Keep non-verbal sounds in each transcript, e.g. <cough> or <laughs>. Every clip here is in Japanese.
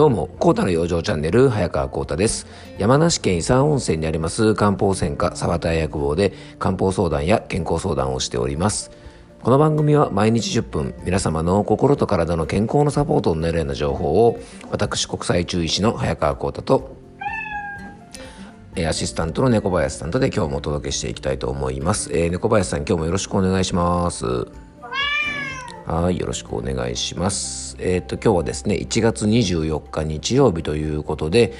どうも、コータの養生チャンネル、早川コータです。山梨県伊佐温泉にあります漢方専科沢田薬房で漢方相談や健康相談をしております。この番組は毎日10分、皆様の心と体の健康のサポートになるような情報を、私国際中医師の早川コータと、アシスタントの猫林さんとで今日もお届けしていきたいと思います。えー、猫林さん、今日もよろしくお願いします。はい、よろしくお願いします。えっ、と、今日はですね、1月24日日曜日ということで、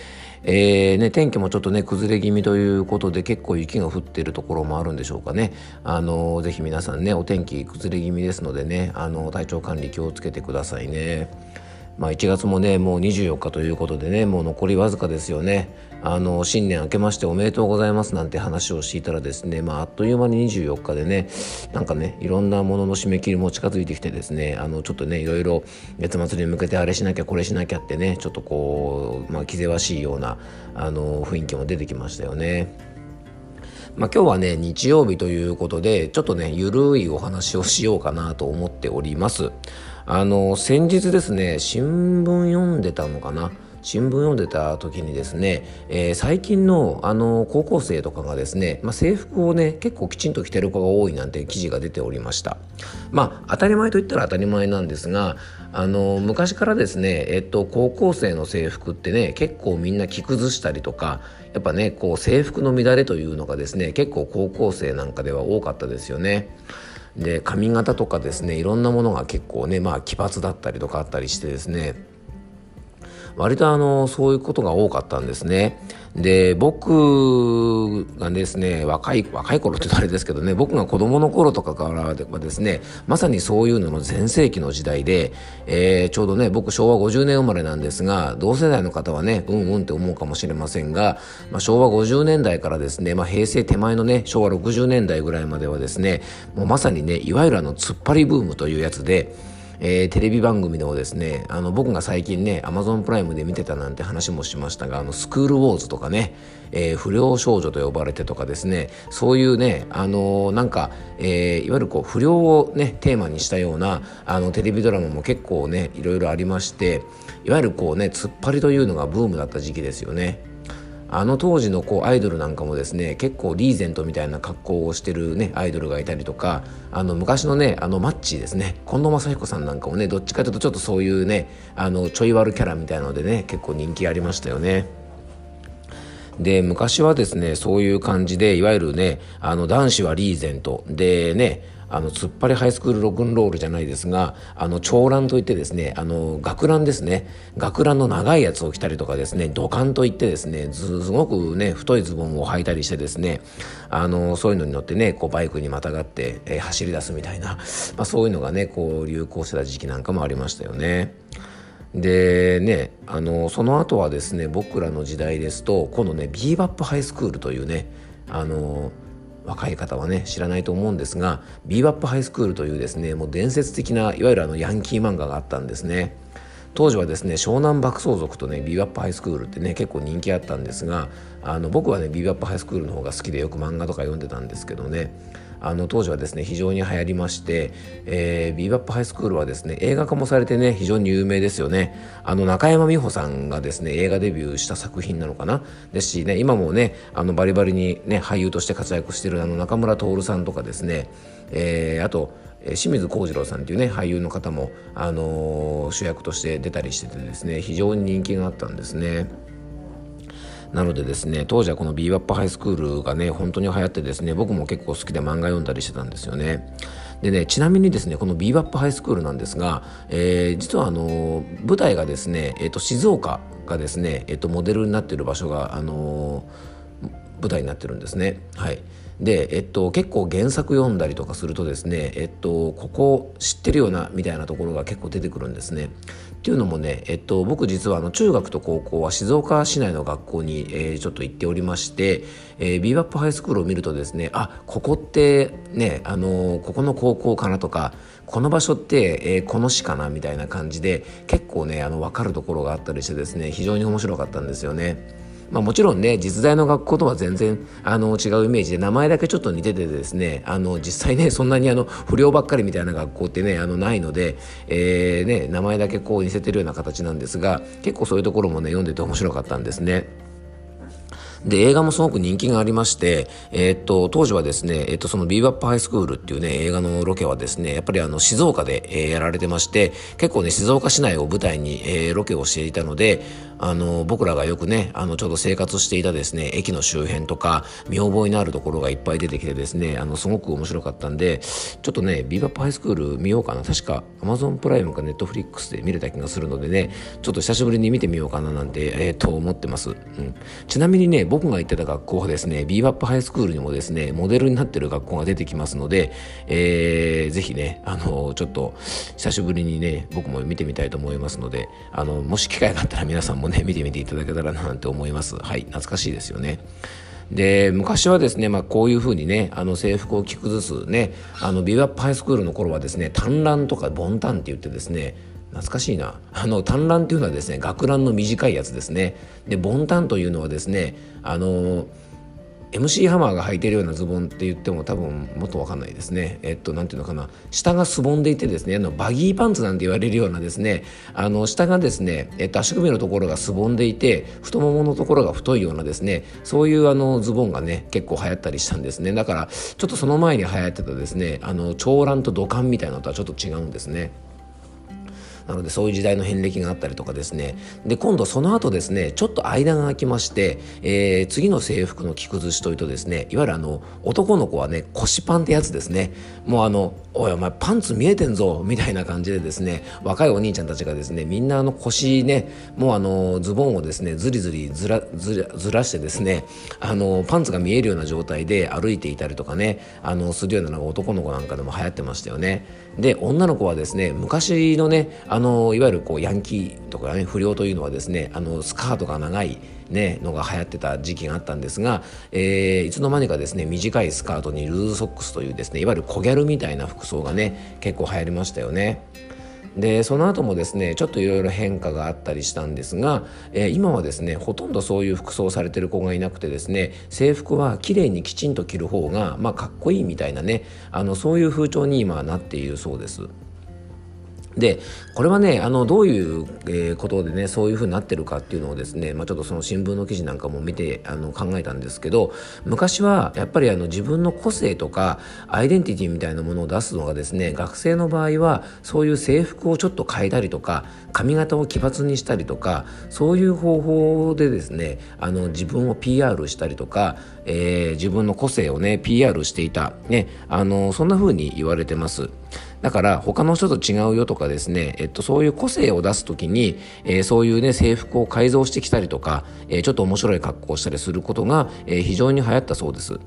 えー、ね、天気もちょっとね、崩れ気味ということで、結構雪が降ってるところもあるんでしょうかね。あの、ぜひ皆さんね、お天気崩れ気味ですのでね、あの、体調管理気をつけてくださいね。まあ、1月もねもう24日ということでねもう残りわずかですよねあの新年明けましておめでとうございますなんて話をしていたらですね、まあ、あっという間に24日でねなんかねいろんなものの締め切りも近づいてきてですねあのちょっとねいろいろ月末に向けてあれしなきゃこれしなきゃってねちょっとこう、まあ、気ぜわしいようなあの雰囲気も出てきましたよね。まあ、今日はね日曜日ということでちょっとねゆるいお話をしようかなと思っております。あの先日ですね新聞読んでたのかな？新聞読んでた時にですね、えー、最近のあの高校生とかがですね、まあ、制服をね結構きちんと着てる子が多いなんて記事が出ておりましたまあ当たり前といったら当たり前なんですがあの昔からですね、えっと、高校生の制服ってね結構みんな着崩したりとかやっぱねこう制服の乱れというのがですね結構高校生なんかでは多かったですよね。で髪型とかですねいろんなものが結構ねまあ奇抜だったりとかあったりしてですね割とあのそういうことが多かったんですね。で僕がですね若い若い頃って言うとあれですけどね僕が子供の頃とかからはですねまさにそういうのの全盛期の時代で、えー、ちょうどね僕昭和50年生まれなんですが同世代の方はねうんうんって思うかもしれませんが、まあ、昭和50年代からですね、まあ、平成手前のね昭和60年代ぐらいまではですねもうまさにねいわゆるあの突っ張りブームというやつでえー、テレビ番組でもですねあの僕が最近ねアマゾンプライムで見てたなんて話もしましたがあのスクールウォーズとかね、えー、不良少女と呼ばれてとかですねそういうねあのー、なんか、えー、いわゆるこう不良をねテーマにしたようなあのテレビドラマも結構ねいろいろありましていわゆるこうね突っ張りというのがブームだった時期ですよね。あの当時のこうアイドルなんかもですね結構リーゼントみたいな格好をしてるねアイドルがいたりとかあの昔のねあのマッチですね近藤正彦さんなんかもねどっちかというとちょっとそういうねあのちょい悪キャラみたいなのでね結構人気ありましたよね。で昔はですねそういう感じでいわゆるねあの男子はリーゼントでねあの突っ張りハイスクールロックンロールじゃないですがあの長蘭といってですねあの学ランですね学ランの長いやつを着たりとかですね土管といってですねすごくね太いズボンを履いたりしてですねあのそういうのに乗ってねこうバイクにまたがって、えー、走り出すみたいな、まあ、そういうのがねこう流行してた時期なんかもありましたよね。でねあのその後はですね僕らの時代ですと今度ねビーバップハイスクールというねあの若い方はね知らないと思うんですが「ビーバップハイスクール」というですねもう伝説的ないわゆるあのヤンキー漫画があったんですね。当時はですね湘南爆走族とねビーバップハイスクールってね結構人気あったんですがあの僕はねビーバップハイスクールの方が好きでよく漫画とか読んでたんですけどねあの当時はですね非常に流行りまして、えー、ビーバップハイスクールはですね映画化もされてね非常に有名ですよねあの中山美穂さんがですね映画デビューした作品なのかなですしね今もねあのバリバリにね俳優として活躍してるあの中村徹さんとかですね、えー、あと清水幸次郎さんというね俳優の方も、あのー、主役として出たりしててですね非常に人気があったんですね。なのでですね当時はこのビーバップハイスクールがね本当に流行ってですね僕も結構好きで漫画読んだりしてたんですよね。でねちなみにですねこのビーバップハイスクールなんですが、えー、実はあの舞台がですね、えーと、静岡がですね、えーと、モデルになっている場所があの舞台になってるんですね。はいで、えっと、結構原作読んだりとかするとですね、えっと、ここ知ってるよなみたいなところが結構出てくるんですね。っていうのもね、えっと、僕実はあの中学と高校は静岡市内の学校に、えー、ちょっと行っておりまして、えー、ビーバップハイスクールを見るとですねあここってね、あのー、ここの高校かなとかこの場所って、えー、この市かなみたいな感じで結構ねあの分かるところがあったりしてですね非常に面白かったんですよね。まあ、もちろんね実在の学校とは全然あの違うイメージで名前だけちょっと似ててですねあの実際ねそんなにあの不良ばっかりみたいな学校ってねあのないので、えーね、名前だけこう似せてるような形なんですが結構そういうところもね読んでて面白かったんですね。で、映画もすごく人気がありまして、えー、っと、当時はですね、えー、っと、そのビーバップハイスクールっていうね、映画のロケはですね、やっぱりあの、静岡で、えー、やられてまして、結構ね、静岡市内を舞台に、えー、ロケをしていたので、あの、僕らがよくね、あの、ちょうど生活していたですね、駅の周辺とか、見覚えのあるところがいっぱい出てきてですね、あの、すごく面白かったんで、ちょっとね、ビーバップハイスクール見ようかな。確か、アマゾンプライムかネットフリックスで見れた気がするのでね、ちょっと久しぶりに見てみようかななんて、えー、と思ってます。うん。ちなみにね、僕が行ってた学校はですね、ビーバップハイスクールにもですね、モデルになってる学校が出てきますので、えー、ぜひね、あの、ちょっと、久しぶりにね、僕も見てみたいと思いますので、あの、もし機会があったら皆さんもね、ね見てみていただけたらななんて思います。はい、懐かしいですよね。で昔はですね、まあ、こういうふうにねあの制服を着崩すねあのビバップハイスクールの頃はですね短乱とかボンタンって言ってですね懐かしいなあの短乱っていうのはですね学ランの短いやつですねでボンタンというのはですねあの MC ハマーが履いてるようなズボンって言っても多分もっと分かんないですね。えっと、なんていうのかな。下がすぼんでいてですね、あのバギーパンツなんて言われるようなですね、あの、下がですね、えっと、足首のところがすぼんでいて、太もものところが太いようなですね、そういうあの、ズボンがね、結構流行ったりしたんですね。だから、ちょっとその前に流行ってたですね、あの、長乱と土管みたいなのとはちょっと違うんですね。なのでそういう時代の遍歴があったりとかですね。で今度その後ですねちょっと間が空きまして、えー、次の制服の着崩しというとですねいわゆるあの男の子はね腰パンってやつですね。もうあのおいお前パンツ見えてんぞみたいな感じでですね若いお兄ちゃんたちがですねみんなあの腰ねもうあのズボンをですねずりずりずらずらずらしてですねあのパンツが見えるような状態で歩いていたりとかねあのするようなのが男の子なんかでも流行ってましたよね。で女の子はですね昔のねあのいわゆるこうヤンキーとかね不良というのはですねあのスカートが長いね、のが流行ってた時期があったんですが、えー、いつの間にかですね短いスカートにルーズソックスというですねいわゆる小ギャルみたいな服装がね結構流行りましたよね。でその後もですねちょっといろいろ変化があったりしたんですが、えー、今はですねほとんどそういう服装されてる子がいなくてですね制服は綺麗にきちんと着る方が、まあ、かっこいいみたいなねあのそういう風潮に今はなっているそうです。でこれはねあのどういう、ことでねそういうふうになってるかっていうのをですね、まあ、ちょっとその新聞の記事なんかも見てあの考えたんですけど昔はやっぱりあの自分の個性とかアイデンティティみたいなものを出すのがですね学生の場合はそういう制服をちょっと変えたりとか髪型を奇抜にしたりとかそういう方法でですねあの自分を PR したりとか、えー、自分の個性をね PR していた、ね、あのそんな風に言われてます。だから他の人と違うよとかですね、えっと、そういう個性を出す時に、えー、そういうね制服を改造してきたりとか、えー、ちょっと面白い格好をしたりすることが、えー、非常に流行ったそうです。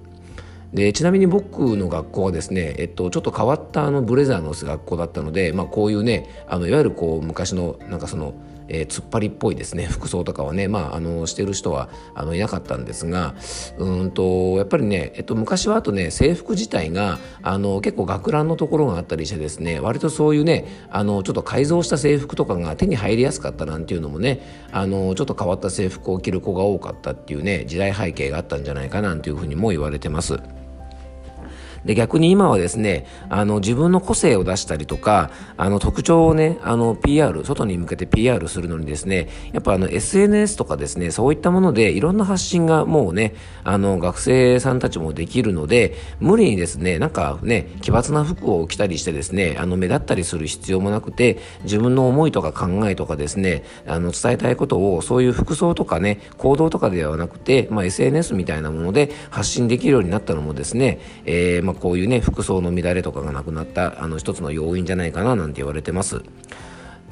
でちなみに僕の学校はですね、えっと、ちょっと変わったあのブレザーの学校だったので、まあ、こういうねあのいわゆるこう昔のなんかそのえー、突っ張りっぽいですね服装とかはね、まあ、あのしてる人はあのいなかったんですがうんとやっぱりね、えっと、昔はあとね制服自体があの結構学ランのところがあったりしてですね割とそういうねあのちょっと改造した制服とかが手に入りやすかったなんていうのもねあのちょっと変わった制服を着る子が多かったっていうね時代背景があったんじゃないかなんていうふうにも言われてます。で、逆に今はですね、あの、自分の個性を出したりとか、あの、特徴をね、あの、PR、外に向けて PR するのにですね、やっぱあの、SNS とかですね、そういったものでいろんな発信がもうね、あの、学生さんたちもできるので、無理にですね、なんかね、奇抜な服を着たりしてですね、あの、目立ったりする必要もなくて、自分の思いとか考えとかですね、あの、伝えたいことを、そういう服装とかね、行動とかではなくて、まあ、SNS みたいなもので発信できるようになったのもですね、えー、ま、こういうね服装の乱れとかがなくなったあの一つの要因じゃないかななんて言われてます。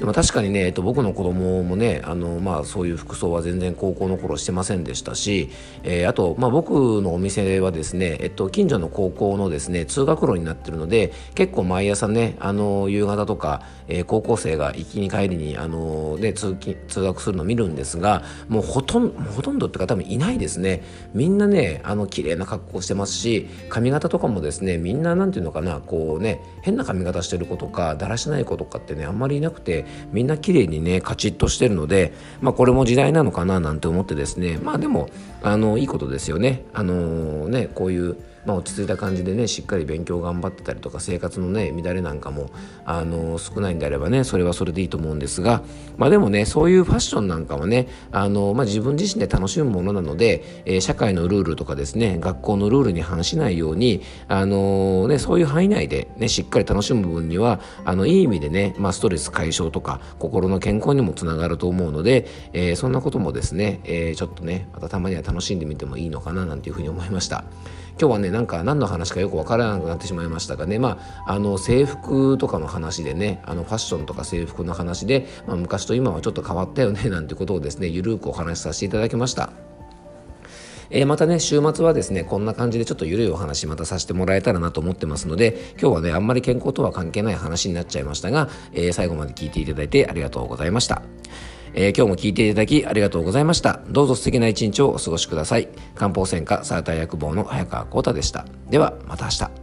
でも確かにね、えっと、僕の子供もねあの、まあ、そういう服装は全然高校の頃してませんでしたし、えー、あと、まあ、僕のお店はですね、えっと、近所の高校のですね通学路になってるので結構毎朝ねあの夕方とか、えー、高校生が行きに帰りにあの、ね、通勤通学するのを見るんですがもうほとんどほとんどって方もいないですね。みんなねあの綺麗な格好してますし髪型とかもですねみんななんていうのかなこうね変な髪型してる子とかだらしない子とかってねあんまりいなくてみんな綺麗にねカチッとしてるので、まあ、これも時代なのかななんて思ってですねまあでもあのいいことですよね。あのー、ねこういうまあ、落ち着いた感じでねしっかり勉強頑張ってたりとか生活のね乱れなんかもあの少ないんであればねそれはそれでいいと思うんですが、まあ、でもねそういうファッションなんかはねあの、まあ、自分自身で楽しむものなので、えー、社会のルールとかですね学校のルールに反しないようにあの、ね、そういう範囲内で、ね、しっかり楽しむ分にはあのいい意味でね、まあ、ストレス解消とか心の健康にもつながると思うので、えー、そんなこともですね、えー、ちょっとねまたたまには楽しんでみてもいいのかななんていうふうに思いました。今日はねなんか何の話かよくわからなくなってしまいましたがねまああの制服とかの話でねあのファッションとか制服の話で、まあ、昔と今はちょっと変わったよね <laughs> なんてことをですねゆるくお話しさせていただきました。え、またね、週末はですね、こんな感じでちょっとゆるいお話またさせてもらえたらなと思ってますので、今日はね、あんまり健康とは関係ない話になっちゃいましたが、えー、最後まで聞いていただいてありがとうございました。えー、今日も聞いていただきありがとうございました。どうぞ素敵な一日をお過ごしください。漢方専科サーター薬房の早川幸太でした。では、また明日。